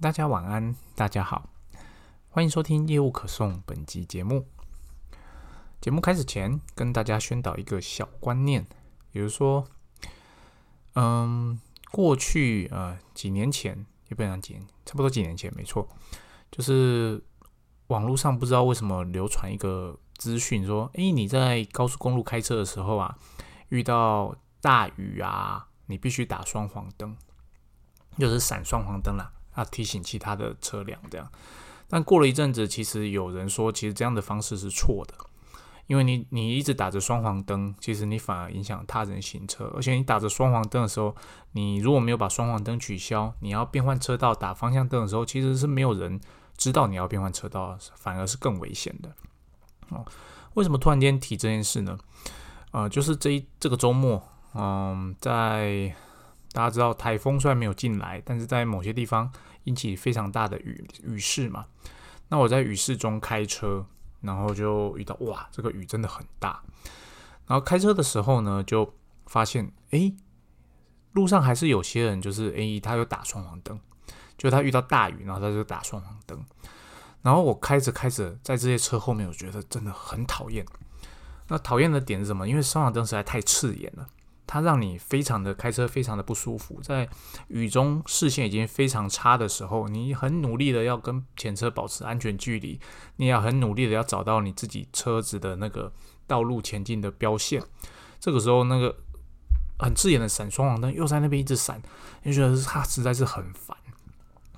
大家晚安，大家好，欢迎收听业务可颂本集节目。节目开始前，跟大家宣导一个小观念，比如说，嗯，过去呃几年前，也不讲几年，差不多几年前，没错，就是网络上不知道为什么流传一个资讯，说，诶，你在高速公路开车的时候啊，遇到大雨啊，你必须打双黄灯，就是闪双黄灯啦。啊，提醒其他的车辆这样，但过了一阵子，其实有人说，其实这样的方式是错的，因为你你一直打着双黄灯，其实你反而影响他人行车，而且你打着双黄灯的时候，你如果没有把双黄灯取消，你要变换车道打方向灯的时候，其实是没有人知道你要变换车道，反而是更危险的。哦，为什么突然间提这件事呢？呃，就是这一这个周末，嗯，在。大家知道台风虽然没有进来，但是在某些地方引起非常大的雨雨势嘛。那我在雨势中开车，然后就遇到哇，这个雨真的很大。然后开车的时候呢，就发现诶，路上还是有些人就是诶，他有打双黄灯，就他遇到大雨，然后他就打双黄灯。然后我开着开着，在这些车后面，我觉得真的很讨厌。那讨厌的点是什么？因为双黄灯实在太刺眼了。它让你非常的开车非常的不舒服，在雨中视线已经非常差的时候，你很努力的要跟前车保持安全距离，你要很努力的要找到你自己车子的那个道路前进的标线。这个时候，那个很刺眼的闪双黄灯又在那边一直闪，你觉得它实在是很烦，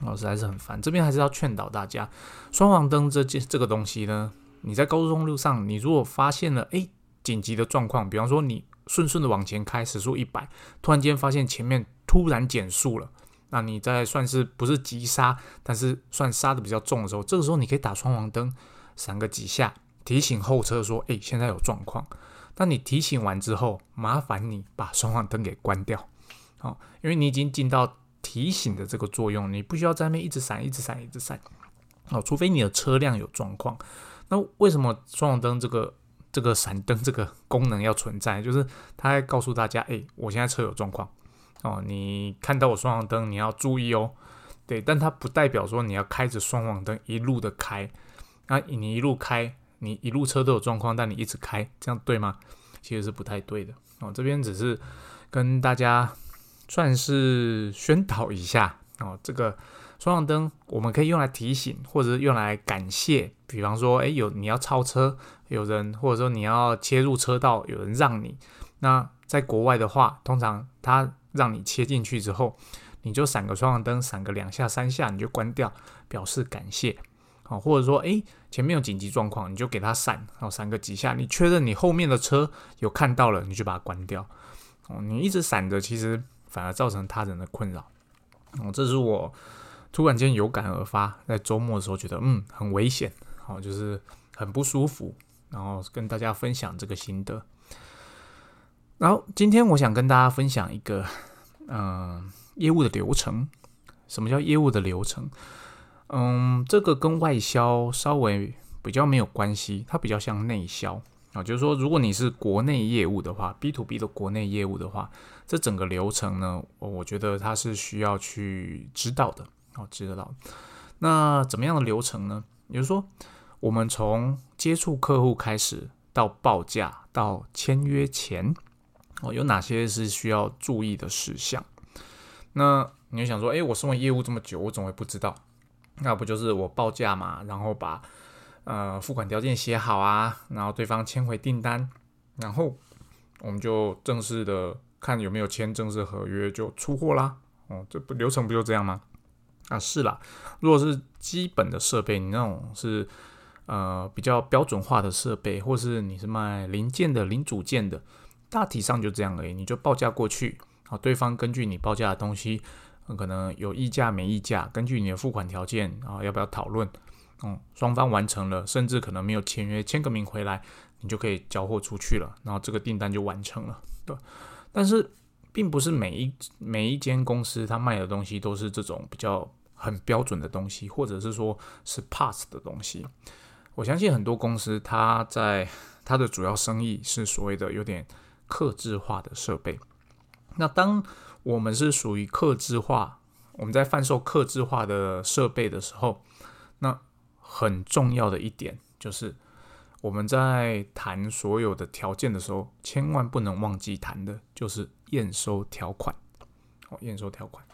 哦，实在是很烦。这边还是要劝导大家，双黄灯这件这个东西呢，你在高速公路上，你如果发现了诶紧急的状况，比方说你。顺顺的往前开，时速一百，突然间发现前面突然减速了，那你在算是不是急刹，但是算刹的比较重的时候，这个时候你可以打双黄灯，闪个几下，提醒后车说：“哎，现在有状况。”当你提醒完之后，麻烦你把双黄灯给关掉，好，因为你已经尽到提醒的这个作用，你不需要在那边一直闪、一直闪、一直闪，哦，除非你的车辆有状况。那为什么双黄灯这个？这个闪灯这个功能要存在，就是它在告诉大家，哎，我现在车有状况哦，你看到我双黄灯，你要注意哦。对，但它不代表说你要开着双黄灯一路的开，那你一路开，你一路车都有状况，但你一直开，这样对吗？其实是不太对的哦。这边只是跟大家算是宣导一下哦，这个。双黄灯我们可以用来提醒，或者是用来感谢。比方说，诶，有你要超车，有人或者说你要切入车道，有人让你。那在国外的话，通常他让你切进去之后，你就闪个双黄灯，闪个两下三下，你就关掉，表示感谢。好，或者说，诶，前面有紧急状况，你就给他闪，然后闪个几下，你确认你后面的车有看到了，你就把它关掉。哦，你一直闪着，其实反而造成他人的困扰。哦，这是我。突然间有感而发，在周末的时候觉得嗯很危险，好就是很不舒服，然后跟大家分享这个心得。然后今天我想跟大家分享一个嗯业务的流程。什么叫业务的流程？嗯，这个跟外销稍微比较没有关系，它比较像内销啊。就是说，如果你是国内业务的话，B to B 的国内业务的话，这整个流程呢，我觉得它是需要去知道的。好，知道了。那怎么样的流程呢？比如说，我们从接触客户开始，到报价，到签约前，哦，有哪些是需要注意的事项？那你就想说，诶，我身为业务这么久，我怎么会不知道？那不就是我报价嘛，然后把呃付款条件写好啊，然后对方签回订单，然后我们就正式的看有没有签正式合约，就出货啦。哦，这不流程不就这样吗？啊，是啦，如果是基本的设备，你那种是呃比较标准化的设备，或是你是卖零件的、零组件的，大体上就这样而已。你就报价过去，啊，对方根据你报价的东西，可能有溢价没溢价，根据你的付款条件啊，要不要讨论？嗯，双方完成了，甚至可能没有签约，签个名回来，你就可以交货出去了，然后这个订单就完成了，对。但是并不是每一每一间公司它卖的东西都是这种比较。很标准的东西，或者是说是 pass 的东西，我相信很多公司它在它的主要生意是所谓的有点克制化的设备。那当我们是属于克制化，我们在贩售客制化的设备的时候，那很重要的一点就是我们在谈所有的条件的时候，千万不能忘记谈的就是验收条款。哦，验收条款。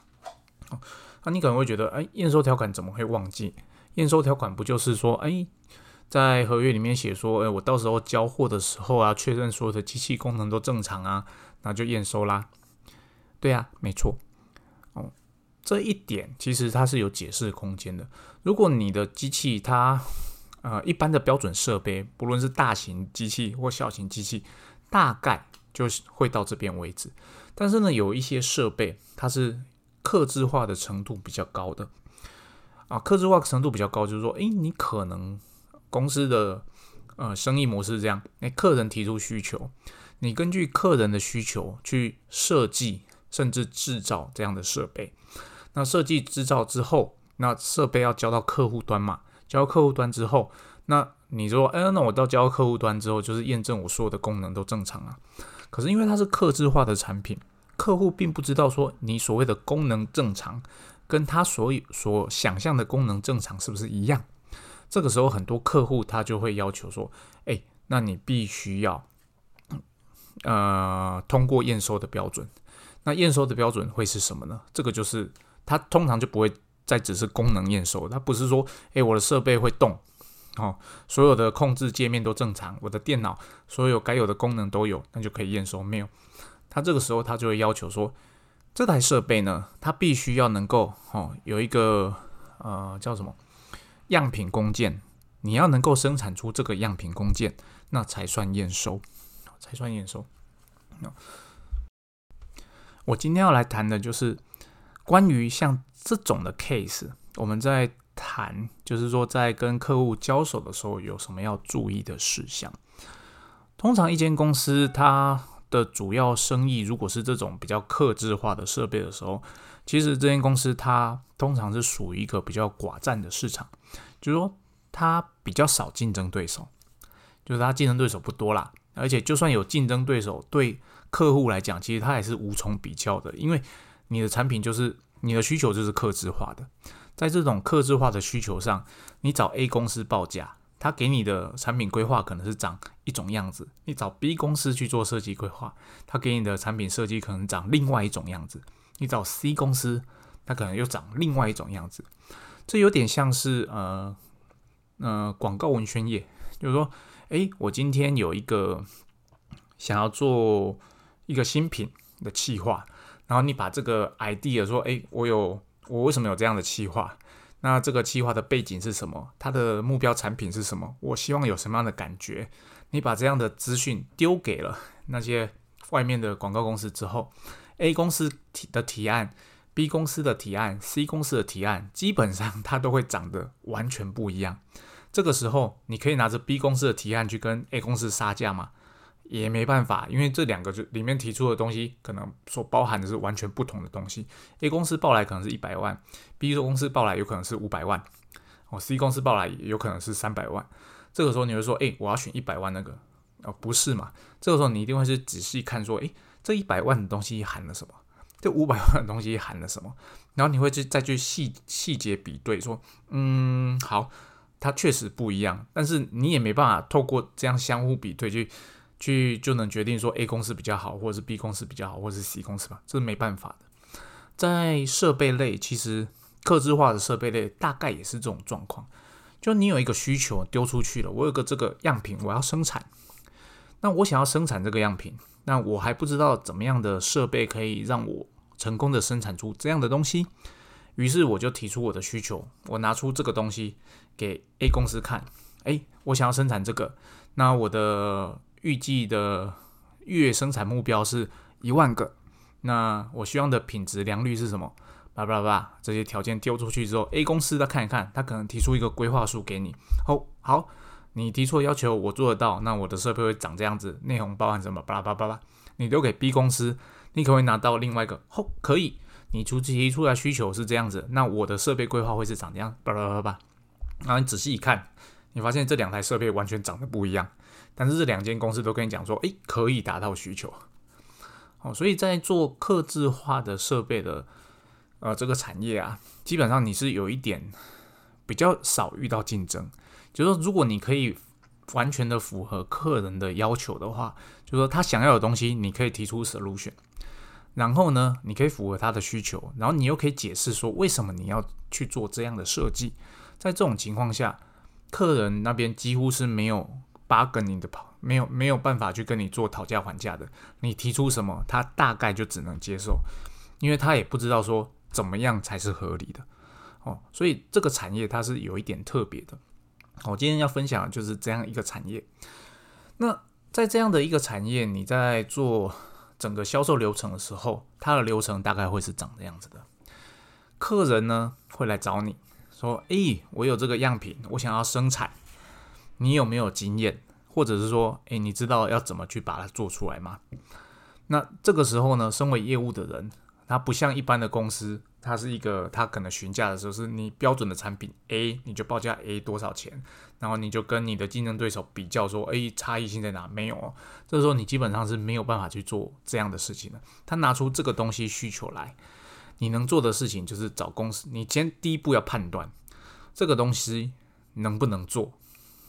哦，那你可能会觉得，哎，验收条款怎么会忘记？验收条款不就是说，哎，在合约里面写说，哎，我到时候交货的时候啊，确认所有的机器功能都正常啊，那就验收啦。对啊，没错。哦，这一点其实它是有解释空间的。如果你的机器它，呃，一般的标准设备，不论是大型机器或小型机器，大概就是会到这边为止。但是呢，有一些设备它是克制化的程度比较高的啊，克制化程度比较高，就是说，诶，你可能公司的呃生意模式这样，诶，客人提出需求，你根据客人的需求去设计。甚至制造这样的设备，那设计制造之后，那设备要交到客户端嘛？交到客户端之后，那你说，哎，那我到交到客户端之后，就是验证我所有的功能都正常啊。可是因为它是客制化的产品，客户并不知道说你所谓的功能正常，跟他所所想象的功能正常是不是一样？这个时候，很多客户他就会要求说，哎，那你必须要，呃，通过验收的标准。那验收的标准会是什么呢？这个就是它通常就不会再只是功能验收，它不是说，诶，我的设备会动，哦，所有的控制界面都正常，我的电脑所有该有的功能都有，那就可以验收。没有，他这个时候他就会要求说，这台设备呢，它必须要能够，哦，有一个呃叫什么样品工件，你要能够生产出这个样品工件，那才算验收，才算验收。我今天要来谈的就是关于像这种的 case，我们在谈，就是说在跟客户交手的时候有什么要注意的事项。通常一间公司它的主要生意如果是这种比较克制化的设备的时候，其实这间公司它通常是属于一个比较寡占的市场，就是说它比较少竞争对手，就是它竞争对手不多啦，而且就算有竞争对手，对客户来讲，其实他也是无从比较的，因为你的产品就是你的需求就是克制化的，在这种克制化的需求上，你找 A 公司报价，他给你的产品规划可能是长一种样子；你找 B 公司去做设计规划，他给你的产品设计可能长另外一种样子；你找 C 公司，他可能又长另外一种样子。这有点像是呃呃广告文宣业，就是说，诶，我今天有一个想要做。一个新品的企划，然后你把这个 idea 说，哎，我有，我为什么有这样的企划？那这个企划的背景是什么？它的目标产品是什么？我希望有什么样的感觉？你把这样的资讯丢给了 那些外面的广告公司之后，A 公司提的提案、B 公司的提案、C 公司的提案，基本上它都会长得完全不一样。这个时候，你可以拿着 B 公司的提案去跟 A 公司杀价吗？也没办法，因为这两个就里面提出的东西，可能所包含的是完全不同的东西。A 公司报来可能是一百万，B 公司报来有可能是五百万，哦，C 公司报来有可能是三百万。这个时候你会说，哎，我要选一百万那个，哦，不是嘛？这个时候你一定会是仔细看，说，哎，这一百万的东西含了什么？这五百万的东西含了什么？然后你会去再去细细节比对，说，嗯，好，它确实不一样，但是你也没办法透过这样相互比对去。去就能决定说 A 公司比较好，或者是 B 公司比较好，或者是 C 公司吧，这是没办法的。在设备类，其实客制化的设备类大概也是这种状况。就你有一个需求丢出去了，我有个这个样品我要生产，那我想要生产这个样品，那我还不知道怎么样的设备可以让我成功的生产出这样的东西。于是我就提出我的需求，我拿出这个东西给 A 公司看，哎，我想要生产这个，那我的。预计的月生产目标是一万个，那我希望的品质良率是什么？叭叭叭，这些条件丢出去之后，A 公司他看一看，他可能提出一个规划书给你。哦，好，你提出要求，我做得到，那我的设备会长这样子，内容包含什么？巴拉巴拉巴拉，你丢给 B 公司，你可能会拿到另外一个。哦，可以，你出提出来需求是这样子，那我的设备规划会是长这样？巴拉巴拉巴拉，然后你仔细一看，你发现这两台设备完全长得不一样。但是这两间公司都跟你讲说，诶，可以达到需求，哦，所以在做刻制化的设备的呃这个产业啊，基本上你是有一点比较少遇到竞争。就是说，如果你可以完全的符合客人的要求的话，就是说他想要的东西，你可以提出 solution，然后呢，你可以符合他的需求，然后你又可以解释说为什么你要去做这样的设计。在这种情况下，客人那边几乎是没有八跟你的跑，没有没有办法去跟你做讨价还价的。你提出什么，他大概就只能接受，因为他也不知道说怎么样才是合理的哦。所以这个产业它是有一点特别的。我今天要分享的就是这样一个产业。那在这样的一个产业，你在做整个销售流程的时候，它的流程大概会是长这样子的：客人呢会来找你说：“诶，我有这个样品，我想要生产，你有没有经验？或者是说，诶，你知道要怎么去把它做出来吗？”那这个时候呢，身为业务的人，他不像一般的公司。它是一个，他可能询价的时候是你标准的产品 A，你就报价 A 多少钱，然后你就跟你的竞争对手比较说，哎，差异性在哪？没有，这时候你基本上是没有办法去做这样的事情的。他拿出这个东西需求来，你能做的事情就是找公司，你先第一步要判断这个东西能不能做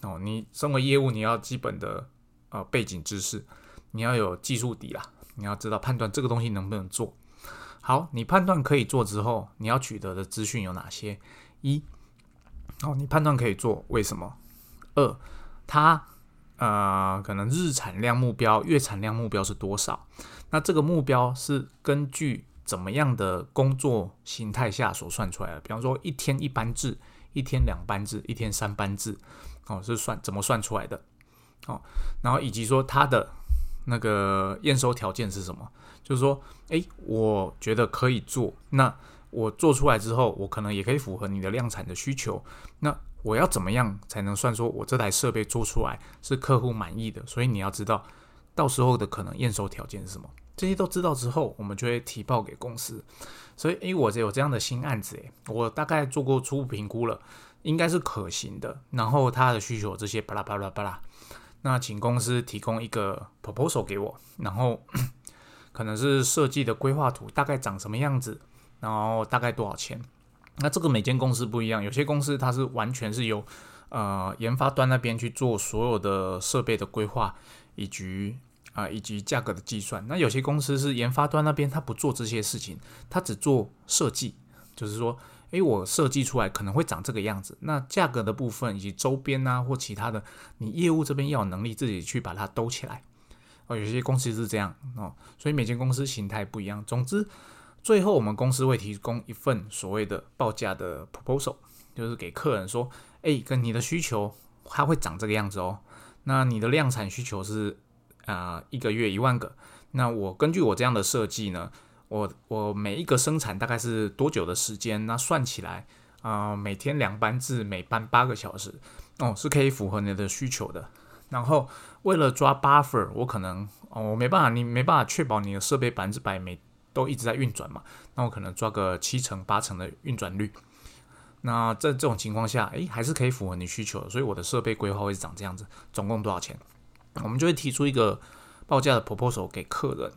哦。你身为业务，你要基本的呃背景知识，你要有技术底啦，你要知道判断这个东西能不能做。好，你判断可以做之后，你要取得的资讯有哪些？一，哦，你判断可以做，为什么？二，它呃，可能日产量目标、月产量目标是多少？那这个目标是根据怎么样的工作形态下所算出来的？比方说，一天一班制，一天两班制，一天三班制，哦，是算怎么算出来的？哦，然后以及说它的那个验收条件是什么？就是说，诶，我觉得可以做。那我做出来之后，我可能也可以符合你的量产的需求。那我要怎么样才能算说我这台设备做出来是客户满意的？所以你要知道，到时候的可能验收条件是什么？这些都知道之后，我们就会提报给公司。所以，诶，我有这样的新案子，诶，我大概做过初步评估了，应该是可行的。然后他的需求这些巴拉巴拉巴拉，那请公司提供一个 proposal 给我，然后。可能是设计的规划图大概长什么样子，然后大概多少钱？那这个每间公司不一样，有些公司它是完全是由呃研发端那边去做所有的设备的规划以及啊以及价格的计算。那有些公司是研发端那边他不做这些事情，他只做设计，就是说，诶，我设计出来可能会长这个样子，那价格的部分以及周边啊或其他的，你业务这边要有能力自己去把它兜起来。哦，有些公司是这样哦，所以每间公司形态不一样。总之，最后我们公司会提供一份所谓的报价的 proposal，就是给客人说，哎，跟你的需求它会长这个样子哦。那你的量产需求是啊一个月一万个，那我根据我这样的设计呢，我我每一个生产大概是多久的时间？那算起来啊，每天两班制，每班八个小时，哦，是可以符合你的需求的。然后为了抓 buffer，我可能哦，我没办法，你没办法确保你的设备百分之百每都一直在运转嘛？那我可能抓个七成八成的运转率。那在这种情况下，诶，还是可以符合你需求的。所以我的设备规划会是长这样子，总共多少钱？我们就会提出一个报价的 proposal 给客人。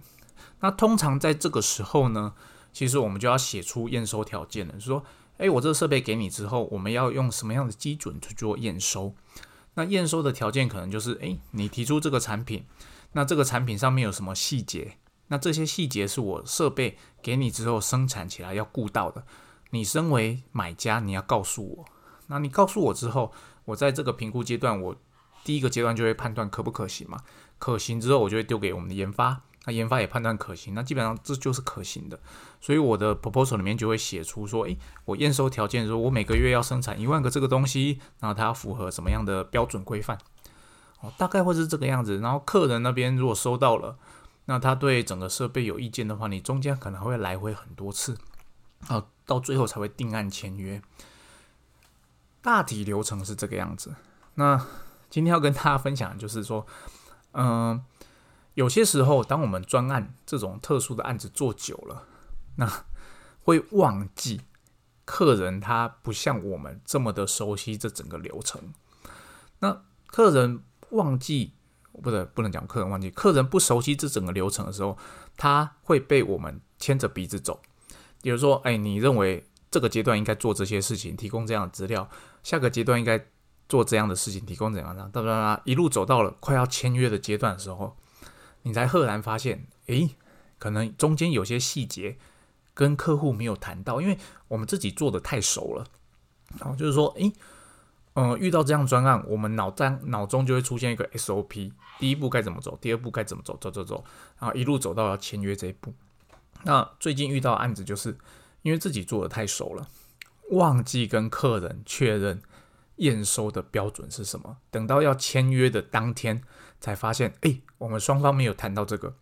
那通常在这个时候呢，其实我们就要写出验收条件了，说，诶，我这个设备给你之后，我们要用什么样的基准去做验收？那验收的条件可能就是，诶，你提出这个产品，那这个产品上面有什么细节？那这些细节是我设备给你之后生产起来要顾到的。你身为买家，你要告诉我。那你告诉我之后，我在这个评估阶段，我第一个阶段就会判断可不可行嘛？可行之后，我就会丢给我们的研发。那研发也判断可行，那基本上这就是可行的，所以我的 proposal 里面就会写出说，诶，我验收条件说，我每个月要生产一万个这个东西，然后它符合什么样的标准规范，哦，大概会是这个样子。然后客人那边如果收到了，那他对整个设备有意见的话，你中间可能会来回很多次，啊，到最后才会定案签约。大体流程是这个样子。那今天要跟大家分享就是说，嗯。有些时候，当我们专案这种特殊的案子做久了，那会忘记客人他不像我们这么的熟悉这整个流程。那客人忘记，不对，不能讲客人忘记，客人不熟悉这整个流程的时候，他会被我们牵着鼻子走。比如说，哎，你认为这个阶段应该做这些事情，提供这样的资料，下个阶段应该做这样的事情，提供怎样的，哒哒哒，一路走到了快要签约的阶段的时候，你才赫然发现，诶，可能中间有些细节跟客户没有谈到，因为我们自己做的太熟了，然后就是说，诶，嗯，遇到这样专案，我们脑袋脑中就会出现一个 SOP，第一步该怎么走，第二步该怎么走，走走走，然后一路走到要签约这一步。那最近遇到案子，就是因为自己做的太熟了，忘记跟客人确认验收的标准是什么。等到要签约的当天，才发现，哎，我们双方没有谈到这个。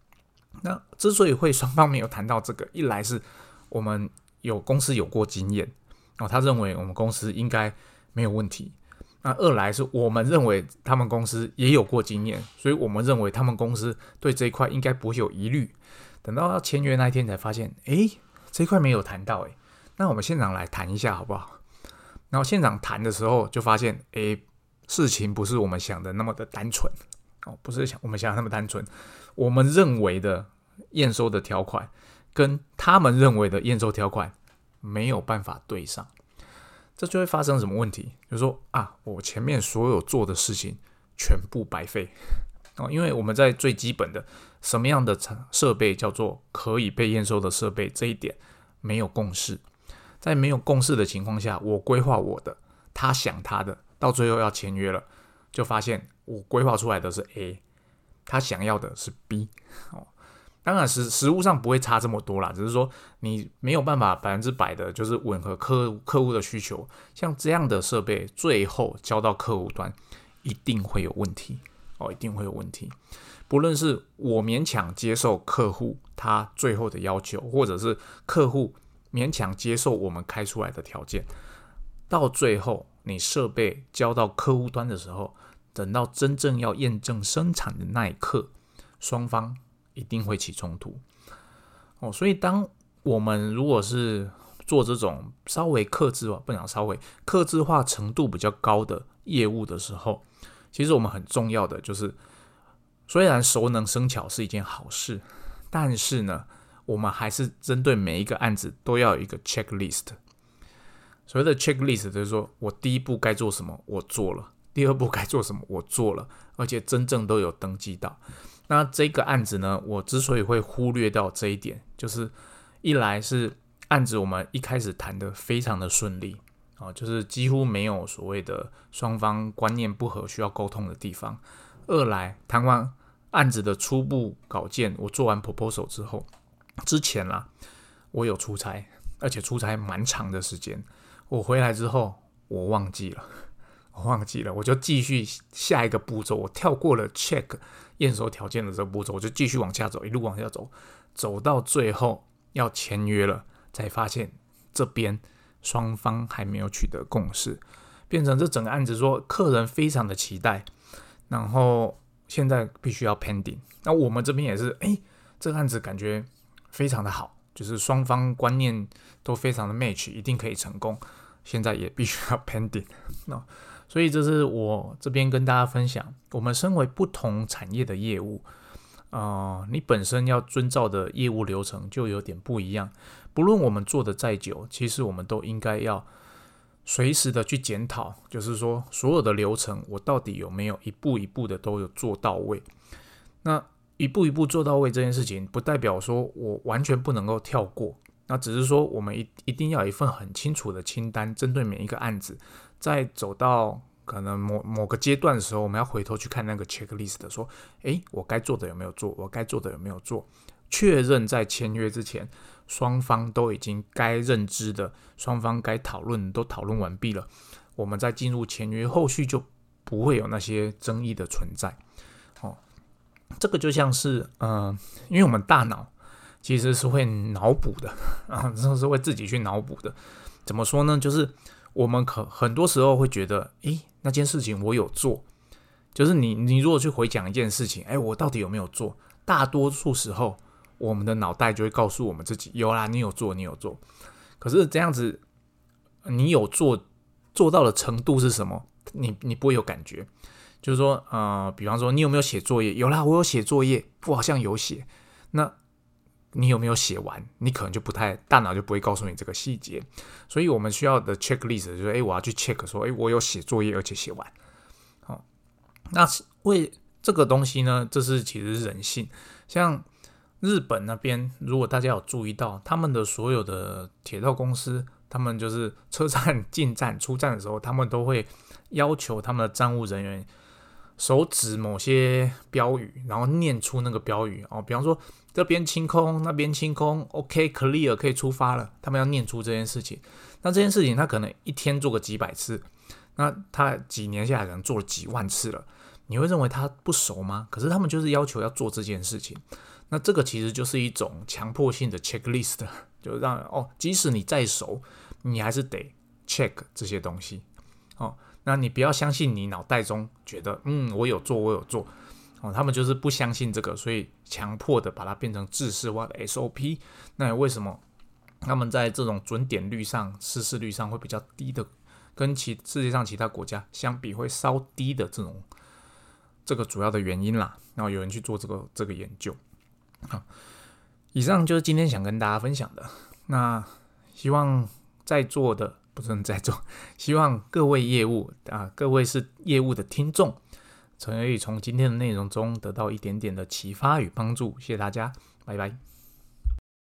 那之所以会双方没有谈到这个，一来是我们有公司有过经验，哦，他认为我们公司应该没有问题。那二来是我们认为他们公司也有过经验，所以我们认为他们公司对这一块应该不会有疑虑。等到要签约那一天，才发现，哎，这块没有谈到，哎，那我们现场来谈一下好不好？然后现场谈的时候，就发现，哎，事情不是我们想的那么的单纯，哦，不是想我们想的那么单纯。我们认为的验收的条款，跟他们认为的验收条款没有办法对上，这就会发生什么问题？就说啊，我前面所有做的事情全部白费。哦，因为我们在最基本的什么样的设备叫做可以被验收的设备这一点没有共识，在没有共识的情况下，我规划我的，他想他的，到最后要签约了，就发现我规划出来的是 A，他想要的是 B。哦，当然实实物上不会差这么多啦，只是说你没有办法百分之百的就是吻合客客户的需求，像这样的设备最后交到客户端一定会有问题。哦，一定会有问题。不论是我勉强接受客户他最后的要求，或者是客户勉强接受我们开出来的条件，到最后你设备交到客户端的时候，等到真正要验证生产的那一刻，双方一定会起冲突。哦，所以当我们如果是做这种稍微克制化，不讲稍微克制化程度比较高的业务的时候，其实我们很重要的就是，虽然熟能生巧是一件好事，但是呢，我们还是针对每一个案子都要有一个 checklist。所谓的 checklist 就是说我第一步该做什么我做了，第二步该做什么我做了，而且真正都有登记到。那这个案子呢，我之所以会忽略到这一点，就是一来是案子我们一开始谈的非常的顺利。啊，就是几乎没有所谓的双方观念不合需要沟通的地方。二来谈完案子的初步稿件，我做完 proposal 之后，之前啦，我有出差，而且出差蛮长的时间。我回来之后，我忘记了，忘记了，我就继续下一个步骤，我跳过了 check 验收条件的这个步骤，我就继续往下走，一路往下走，走到最后要签约了，才发现这边。双方还没有取得共识，变成这整个案子说客人非常的期待，然后现在必须要 pending。那我们这边也是，哎，这个案子感觉非常的好，就是双方观念都非常的 match，一定可以成功。现在也必须要 pending。那所以这是我这边跟大家分享，我们身为不同产业的业务，啊，你本身要遵照的业务流程就有点不一样。不论我们做的再久，其实我们都应该要随时的去检讨，就是说所有的流程，我到底有没有一步一步的都有做到位？那一步一步做到位这件事情，不代表说我完全不能够跳过，那只是说我们一一定要有一份很清楚的清单，针对每一个案子，在走到可能某某个阶段的时候，我们要回头去看那个 checklist，说，诶，我该做的有没有做？我该做的有没有做？确认在签约之前。双方都已经该认知的，双方该讨论都讨论完毕了，我们再进入签约，后续就不会有那些争议的存在。哦，这个就像是，嗯，因为我们大脑其实是会脑补的啊，真的是会自己去脑补的。怎么说呢？就是我们可很多时候会觉得，诶，那件事情我有做，就是你你如果去回讲一件事情，诶，我到底有没有做？大多数时候。我们的脑袋就会告诉我们自己有啦，你有做，你有做。可是这样子，你有做做到的程度是什么？你你不会有感觉。就是说，呃，比方说，你有没有写作业？有啦，我有写作业，我好像有写。那你有没有写完，你可能就不太大脑就不会告诉你这个细节。所以我们需要的 checklist 就是，哎，我要去 check 说，哎，我有写作业而且写完。好，那是为这个东西呢，这是其实是人性。像日本那边，如果大家有注意到，他们的所有的铁道公司，他们就是车站进站、出站的时候，他们都会要求他们的站务人员手指某些标语，然后念出那个标语哦。比方说这边清空，那边清空，OK，clear，可以出发了。他们要念出这件事情。那这件事情他可能一天做个几百次，那他几年下来可能做了几万次了。你会认为他不熟吗？可是他们就是要求要做这件事情。那这个其实就是一种强迫性的 checklist，就让哦，即使你再熟，你还是得 check 这些东西。哦，那你不要相信你脑袋中觉得嗯，我有做，我有做。哦，他们就是不相信这个，所以强迫的把它变成制式化的 SOP。那为什么他们在这种准点率上、失事率上会比较低的，跟其世界上其他国家相比会稍低的这种这个主要的原因啦？然后有人去做这个这个研究。好，以上就是今天想跟大家分享的。那希望在座的不是在做，希望各位业务啊，各位是业务的听众，可以从今天的内容中得到一点点的启发与帮助。谢谢大家，拜拜。